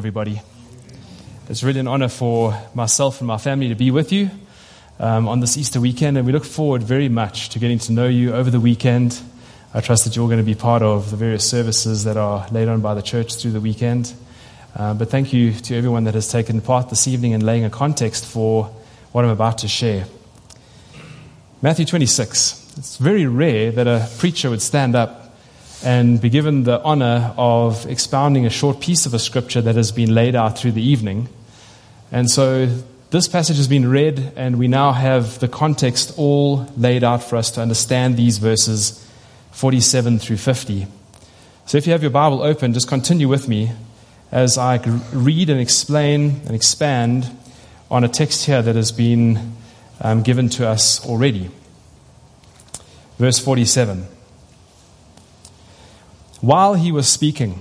everybody. It's really an honor for myself and my family to be with you um, on this Easter weekend, and we look forward very much to getting to know you over the weekend. I trust that you're going to be part of the various services that are laid on by the church through the weekend. Uh, but thank you to everyone that has taken part this evening in laying a context for what I'm about to share. Matthew 26. It's very rare that a preacher would stand up and be given the honor of expounding a short piece of a scripture that has been laid out through the evening. And so this passage has been read, and we now have the context all laid out for us to understand these verses 47 through 50. So if you have your Bible open, just continue with me as I read and explain and expand on a text here that has been um, given to us already. Verse 47 while he was speaking,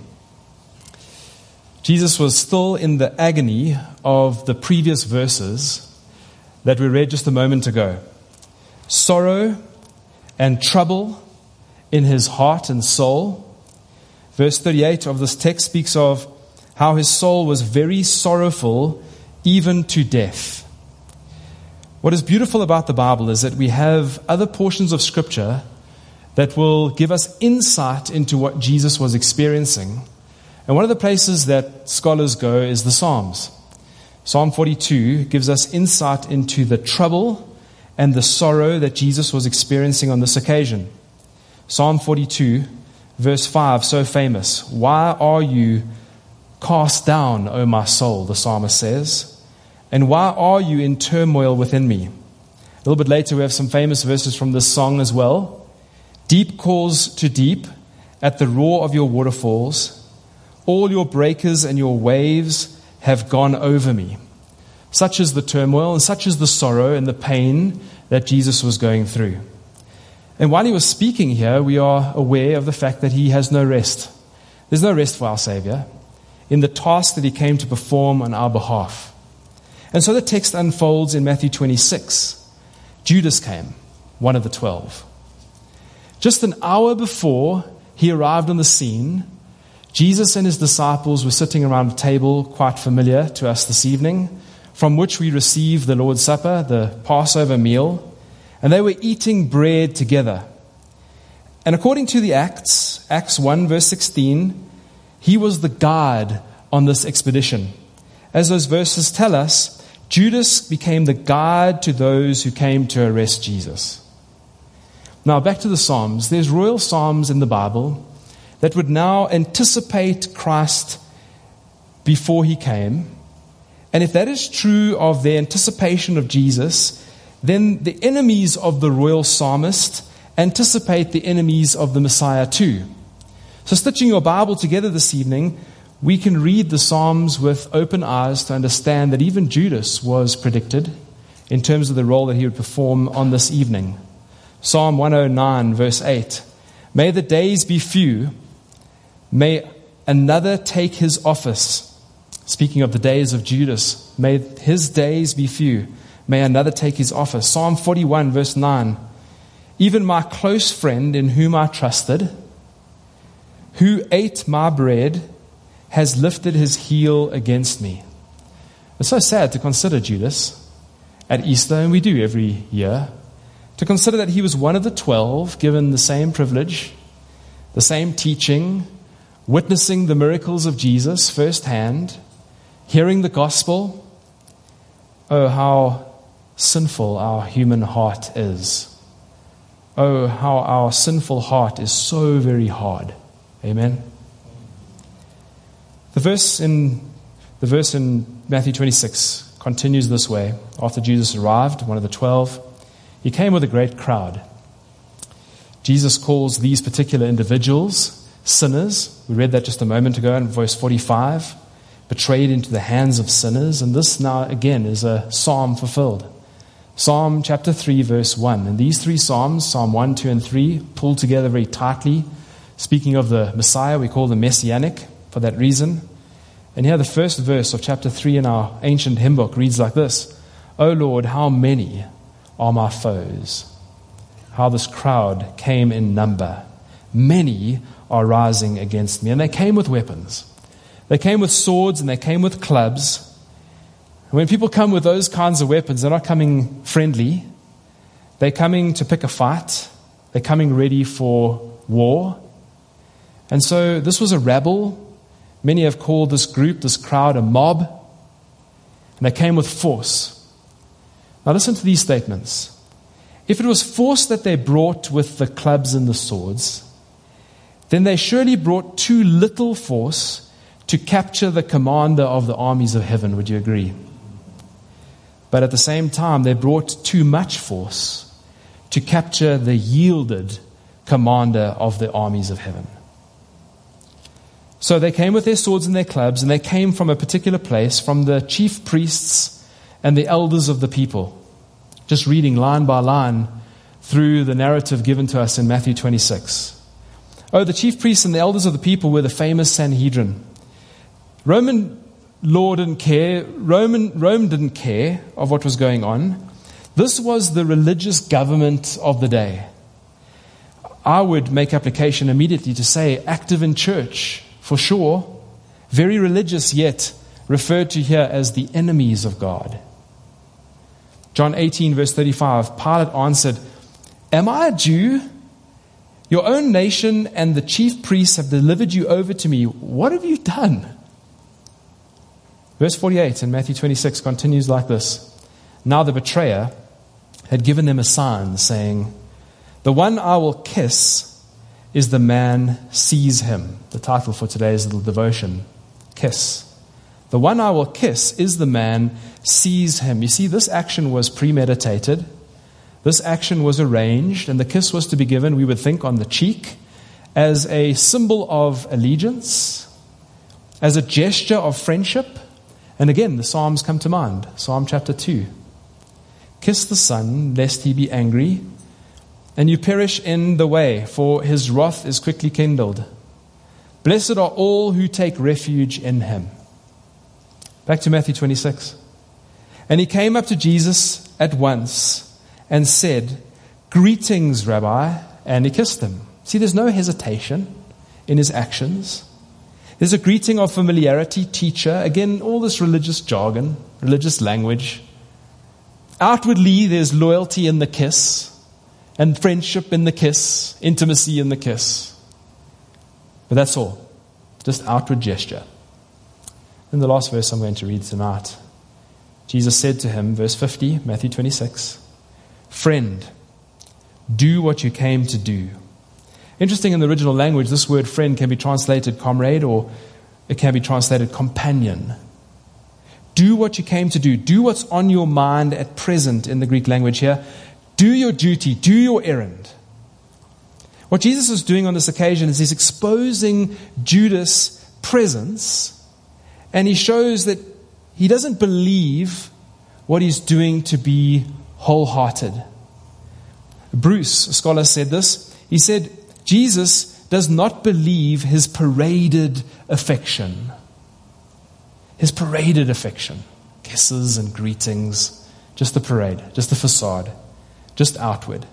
Jesus was still in the agony of the previous verses that we read just a moment ago. Sorrow and trouble in his heart and soul. Verse 38 of this text speaks of how his soul was very sorrowful, even to death. What is beautiful about the Bible is that we have other portions of Scripture that will give us insight into what Jesus was experiencing. And one of the places that scholars go is the Psalms. Psalm 42 gives us insight into the trouble and the sorrow that Jesus was experiencing on this occasion. Psalm 42, verse 5, so famous. Why are you cast down, O my soul? The psalmist says. And why are you in turmoil within me? A little bit later, we have some famous verses from this song as well. Deep calls to deep at the roar of your waterfalls. All your breakers and your waves have gone over me. Such is the turmoil and such is the sorrow and the pain that Jesus was going through. And while he was speaking here, we are aware of the fact that he has no rest. There's no rest for our Savior in the task that he came to perform on our behalf. And so the text unfolds in Matthew 26. Judas came, one of the twelve. Just an hour before he arrived on the scene, Jesus and his disciples were sitting around a table quite familiar to us this evening, from which we receive the Lord's Supper, the Passover meal, and they were eating bread together. And according to the Acts, Acts 1, verse 16, he was the guide on this expedition. As those verses tell us, Judas became the guide to those who came to arrest Jesus. Now, back to the Psalms. There's royal Psalms in the Bible that would now anticipate Christ before he came. And if that is true of their anticipation of Jesus, then the enemies of the royal psalmist anticipate the enemies of the Messiah too. So, stitching your Bible together this evening, we can read the Psalms with open eyes to understand that even Judas was predicted in terms of the role that he would perform on this evening. Psalm 109, verse 8. May the days be few. May another take his office. Speaking of the days of Judas, may his days be few. May another take his office. Psalm 41, verse 9. Even my close friend in whom I trusted, who ate my bread, has lifted his heel against me. It's so sad to consider Judas at Easter, and we do every year to consider that he was one of the twelve given the same privilege, the same teaching, witnessing the miracles of Jesus firsthand, hearing the gospel. Oh, how sinful our human heart is. Oh, how our sinful heart is so very hard. Amen. The verse in the verse in Matthew 26 continues this way. After Jesus arrived, one of the twelve, he came with a great crowd. Jesus calls these particular individuals sinners. We read that just a moment ago in verse 45. Betrayed into the hands of sinners. And this now, again, is a psalm fulfilled. Psalm chapter 3, verse 1. And these three psalms, Psalm 1, 2, and 3, pulled together very tightly. Speaking of the Messiah, we call them messianic for that reason. And here, the first verse of chapter 3 in our ancient hymn book reads like this O Lord, how many are my foes. How this crowd came in number. Many are rising against me, and they came with weapons. They came with swords and they came with clubs. When people come with those kinds of weapons, they're not coming friendly. They're coming to pick a fight. They're coming ready for war. And so this was a rabble. Many have called this group, this crowd, a mob. And they came with force. Now listen to these statements. If it was force that they brought with the clubs and the swords, then they surely brought too little force to capture the commander of the armies of heaven. Would you agree? But at the same time, they brought too much force to capture the yielded commander of the armies of heaven. So they came with their swords and their clubs, and they came from a particular place, from the chief priests and the elders of the people. Just reading line by line through the narrative given to us in Matthew 26. Oh, the chief priests and the elders of the people were the famous Sanhedrin. Roman law didn't care. Roman, Rome didn't care of what was going on. This was the religious government of the day. I would make application immediately to say active in church, for sure, very religious, yet referred to here as the enemies of God. John 18, verse 35 Pilate answered, Am I a Jew? Your own nation and the chief priests have delivered you over to me. What have you done? Verse 48 in Matthew 26 continues like this Now the betrayer had given them a sign, saying, The one I will kiss is the man, seize him. The title for today's little devotion Kiss. The one I will kiss is the man, seize him. You see, this action was premeditated. This action was arranged, and the kiss was to be given, we would think, on the cheek as a symbol of allegiance, as a gesture of friendship and again, the Psalms come to mind. Psalm chapter 2. Kiss the Son, lest he be angry, and you perish in the way, for his wrath is quickly kindled. Blessed are all who take refuge in him. Back to Matthew 26. And he came up to Jesus at once and said, Greetings, Rabbi. And he kissed him. See, there's no hesitation in his actions. There's a greeting of familiarity, teacher. Again, all this religious jargon, religious language. Outwardly, there's loyalty in the kiss, and friendship in the kiss, intimacy in the kiss. But that's all. Just outward gesture. In the last verse I'm going to read tonight, Jesus said to him, verse 50, Matthew 26, Friend, do what you came to do. Interesting in the original language, this word friend can be translated comrade or it can be translated companion. Do what you came to do. Do what's on your mind at present in the Greek language here. Do your duty. Do your errand. What Jesus is doing on this occasion is he's exposing Judas' presence and he shows that he doesn't believe what he's doing to be wholehearted. Bruce, a scholar, said this. He said, Jesus does not believe his paraded affection. His paraded affection. Kisses and greetings. Just the parade, just the facade, just outward.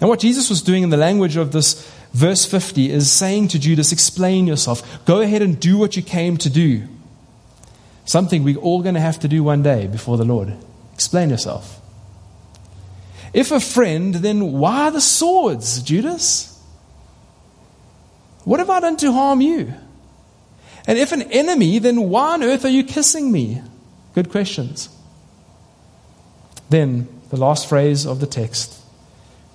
And what Jesus was doing in the language of this verse 50 is saying to Judas, explain yourself. Go ahead and do what you came to do. Something we're all going to have to do one day before the Lord. Explain yourself. If a friend, then why the swords, Judas? What have I done to harm you? And if an enemy, then why on earth are you kissing me? Good questions. Then, the last phrase of the text.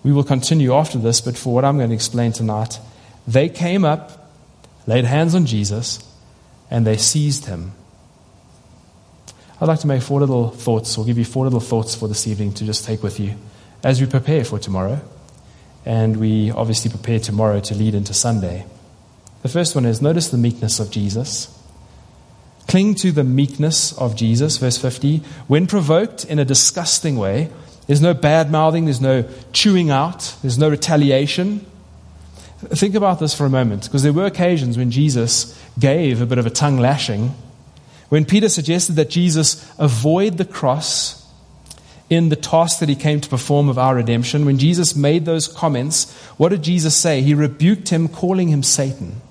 We will continue after this, but for what I'm going to explain tonight, they came up, laid hands on Jesus, and they seized him. I'd like to make four little thoughts, or give you four little thoughts for this evening to just take with you as we prepare for tomorrow. And we obviously prepare tomorrow to lead into Sunday. The first one is notice the meekness of Jesus. Cling to the meekness of Jesus, verse 50. When provoked in a disgusting way, there's no bad mouthing, there's no chewing out, there's no retaliation. Think about this for a moment, because there were occasions when Jesus gave a bit of a tongue lashing. When Peter suggested that Jesus avoid the cross in the task that he came to perform of our redemption, when Jesus made those comments, what did Jesus say? He rebuked him, calling him Satan.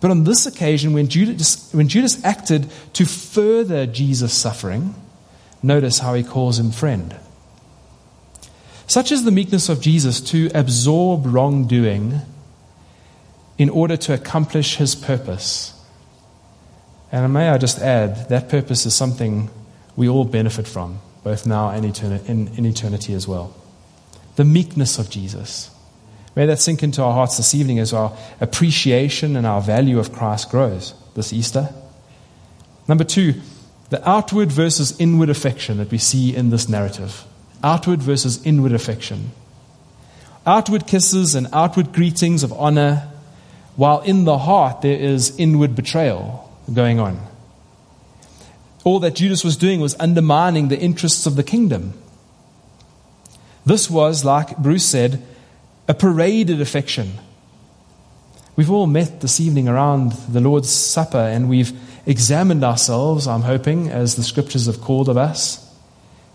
But on this occasion, when Judas, when Judas acted to further Jesus' suffering, notice how he calls him friend. Such is the meekness of Jesus to absorb wrongdoing in order to accomplish his purpose. And may I just add, that purpose is something we all benefit from, both now and in, in eternity as well. The meekness of Jesus. May that sink into our hearts this evening as our appreciation and our value of Christ grows this Easter. Number two, the outward versus inward affection that we see in this narrative. Outward versus inward affection. Outward kisses and outward greetings of honor, while in the heart there is inward betrayal going on. All that Judas was doing was undermining the interests of the kingdom. This was, like Bruce said, a paraded affection. We've all met this evening around the Lord's Supper and we've examined ourselves, I'm hoping, as the scriptures have called of us,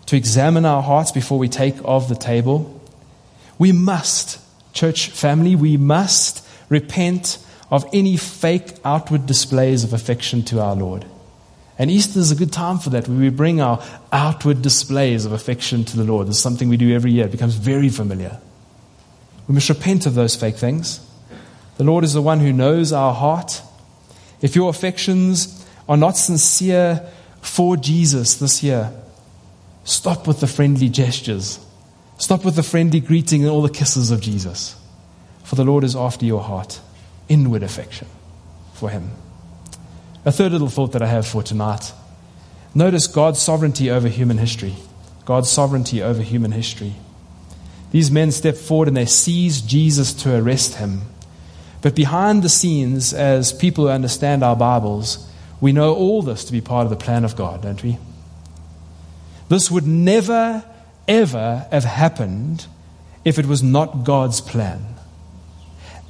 to examine our hearts before we take of the table. We must, church family, we must repent of any fake outward displays of affection to our Lord. And Easter is a good time for that, where we bring our outward displays of affection to the Lord. It's something we do every year. It becomes very familiar. We must repent of those fake things. The Lord is the one who knows our heart. If your affections are not sincere for Jesus this year, stop with the friendly gestures. Stop with the friendly greeting and all the kisses of Jesus. For the Lord is after your heart, inward affection for Him. A third little thought that I have for tonight. Notice God's sovereignty over human history. God's sovereignty over human history. These men step forward and they seize Jesus to arrest him. But behind the scenes, as people who understand our Bibles, we know all this to be part of the plan of God, don't we? This would never, ever have happened if it was not God's plan.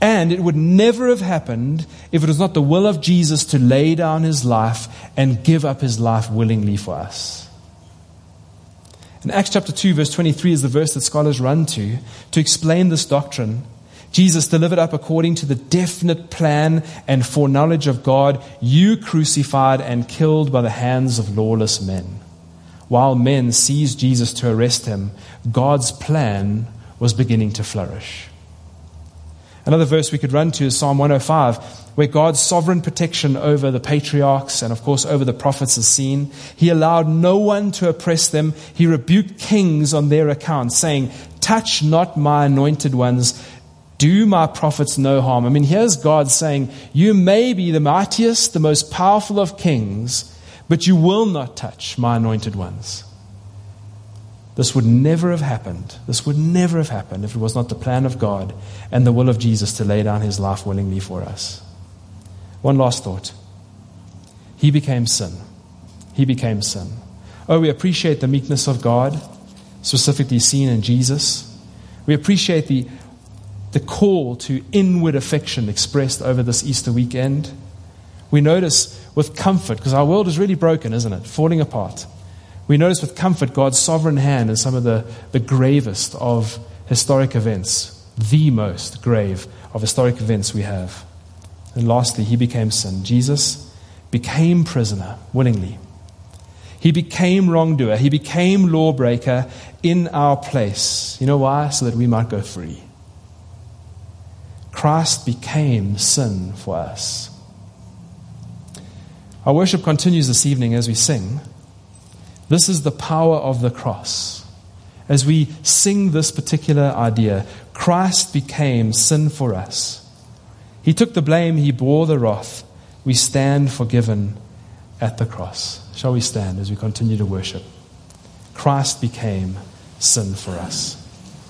And it would never have happened if it was not the will of Jesus to lay down his life and give up his life willingly for us. In Acts chapter 2, verse 23 is the verse that scholars run to to explain this doctrine. Jesus delivered up according to the definite plan and foreknowledge of God, you crucified and killed by the hands of lawless men. While men seized Jesus to arrest him, God's plan was beginning to flourish. Another verse we could run to is Psalm 105, where God's sovereign protection over the patriarchs and, of course, over the prophets is seen. He allowed no one to oppress them. He rebuked kings on their account, saying, Touch not my anointed ones. Do my prophets no harm. I mean, here's God saying, You may be the mightiest, the most powerful of kings, but you will not touch my anointed ones. This would never have happened. This would never have happened if it was not the plan of God and the will of Jesus to lay down his life willingly for us. One last thought. He became sin. He became sin. Oh, we appreciate the meekness of God, specifically seen in Jesus. We appreciate the, the call to inward affection expressed over this Easter weekend. We notice with comfort, because our world is really broken, isn't it? Falling apart. We notice with comfort God's sovereign hand in some of the, the gravest of historic events, the most grave of historic events we have. And lastly, he became sin. Jesus became prisoner willingly. He became wrongdoer. He became lawbreaker in our place. You know why? So that we might go free. Christ became sin for us. Our worship continues this evening as we sing. This is the power of the cross. As we sing this particular idea, Christ became sin for us. He took the blame, He bore the wrath. We stand forgiven at the cross. Shall we stand as we continue to worship? Christ became sin for us.